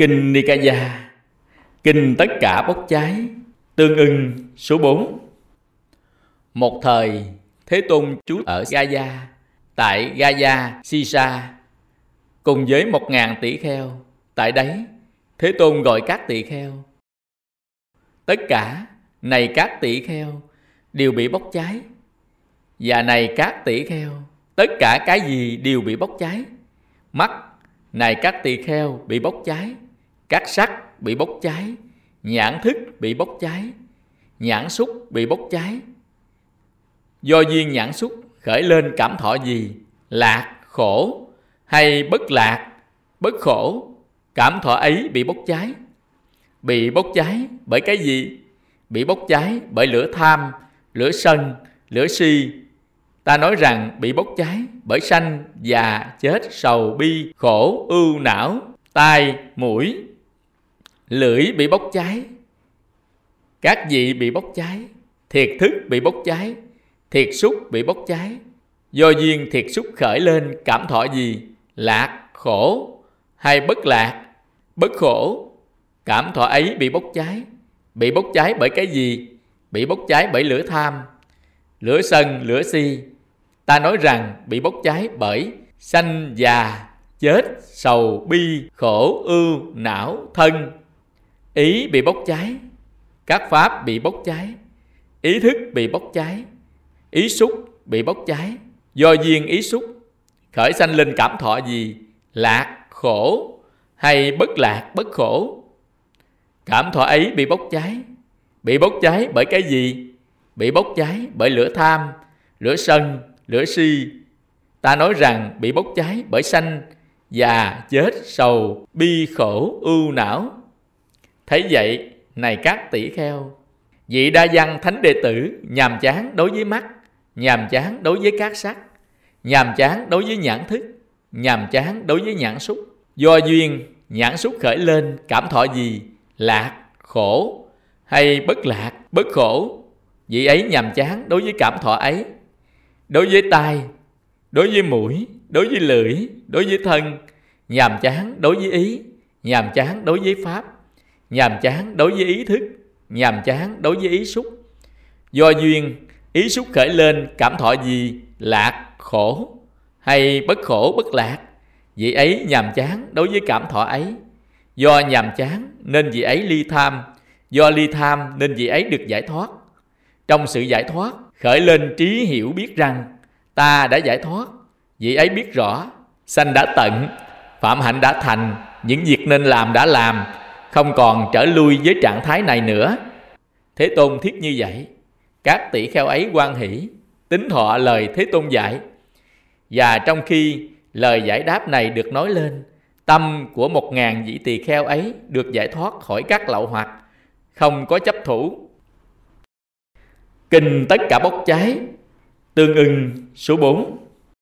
Kinh Nikaya. Kinh tất cả bốc cháy. Tương ưng số 4 Một thời, Thế Tôn trú ở Gaya Tại Gaya Sisa, Cùng với một ngàn tỷ kheo. Tại đấy, Thế Tôn gọi các tỷ kheo. Tất cả này các tỷ kheo Đều bị bốc cháy. Và này các tỷ kheo, Tất cả cái gì đều bị bốc cháy. Mắt Này các tỷ kheo bị bốc cháy. Các sắc bị bốc cháy Nhãn thức bị bốc cháy Nhãn xúc bị bốc cháy. Do duyên nhãn xúc khởi lên cảm thọ gì? Lạc, khổ hay bất lạc, bất khổ Cảm thọ ấy bị bốc cháy. Bị bốc cháy bởi cái gì? Bị bốc cháy bởi lửa tham, lửa sân, lửa si. Ta nói rằng bị bốc cháy bởi sanh, già, chết, sầu, bi, khổ, ưu, não, tai, mũi Lưỡi bị bốc cháy. Các vị bị bốc cháy. Thiệt thức bị bốc cháy. Thiệt xúc bị bốc cháy. Do duyên thiệt xúc khởi lên cảm thọ gì? Lạc, khổ hay bất lạc, bất khổ. Cảm thọ ấy bị bốc cháy. Bị bốc cháy bởi cái gì? Bị bốc cháy bởi lửa tham. Lửa sân, lửa si. Ta nói rằng bị bốc cháy bởi sanh, già, chết, sầu, bi, khổ, ưu, não, thân. Ý bị bốc cháy. Các pháp bị bốc cháy. Ý thức bị bốc cháy. Ý xúc bị bốc cháy. Do duyên ý xúc Khởi sanh linh cảm thọ gì? Lạc, khổ Hay bất lạc, bất khổ? Cảm thọ ấy bị bốc cháy. Bị bốc cháy bởi cái gì? Bị bốc cháy bởi lửa tham Lửa sân, lửa si. Ta nói rằng bị bốc cháy bởi sanh Già, chết, sầu, bi, khổ, ưu, não. Thấy vậy, này các tỷ kheo Vị đa văn thánh đệ tử Nhàm chán đối với mắt Nhàm chán đối với các sắc Nhàm chán đối với nhãn thức Nhàm chán đối với nhãn xúc Do duyên nhãn xúc khởi lên Cảm thọ gì? Lạc, khổ Hay bất lạc, bất khổ Vị ấy nhàm chán đối với cảm thọ ấy Đối với tai Đối với mũi Đối với lưỡi Đối với thân Nhàm chán đối với ý Nhàm chán đối với pháp Nhàm chán đối với ý thức Nhàm chán đối với ý xúc. Do duyên Ý xúc khởi lên cảm thọ gì? Lạc, khổ. Hay bất khổ, bất lạc? Vị ấy nhàm chán đối với cảm thọ ấy. Do nhàm chán nên vị ấy ly tham. Do ly tham nên vị ấy được giải thoát. Trong sự giải thoát Khởi lên trí hiểu biết rằng Ta đã giải thoát. Vị ấy biết rõ Sanh đã tận Phạm hạnh đã thành Những việc nên làm đã làm không còn trở lui với trạng thái này nữa. Thế Tôn thiết như vậy, các tỷ kheo ấy quan hỷ, tính thọ lời Thế Tôn dạy. Và trong khi lời giải đáp này được nói lên, tâm của một ngàn vị tỳ kheo ấy được giải thoát khỏi các lậu hoặc, không có chấp thủ. Kinh tất cả bốc cháy, tương ưng số 4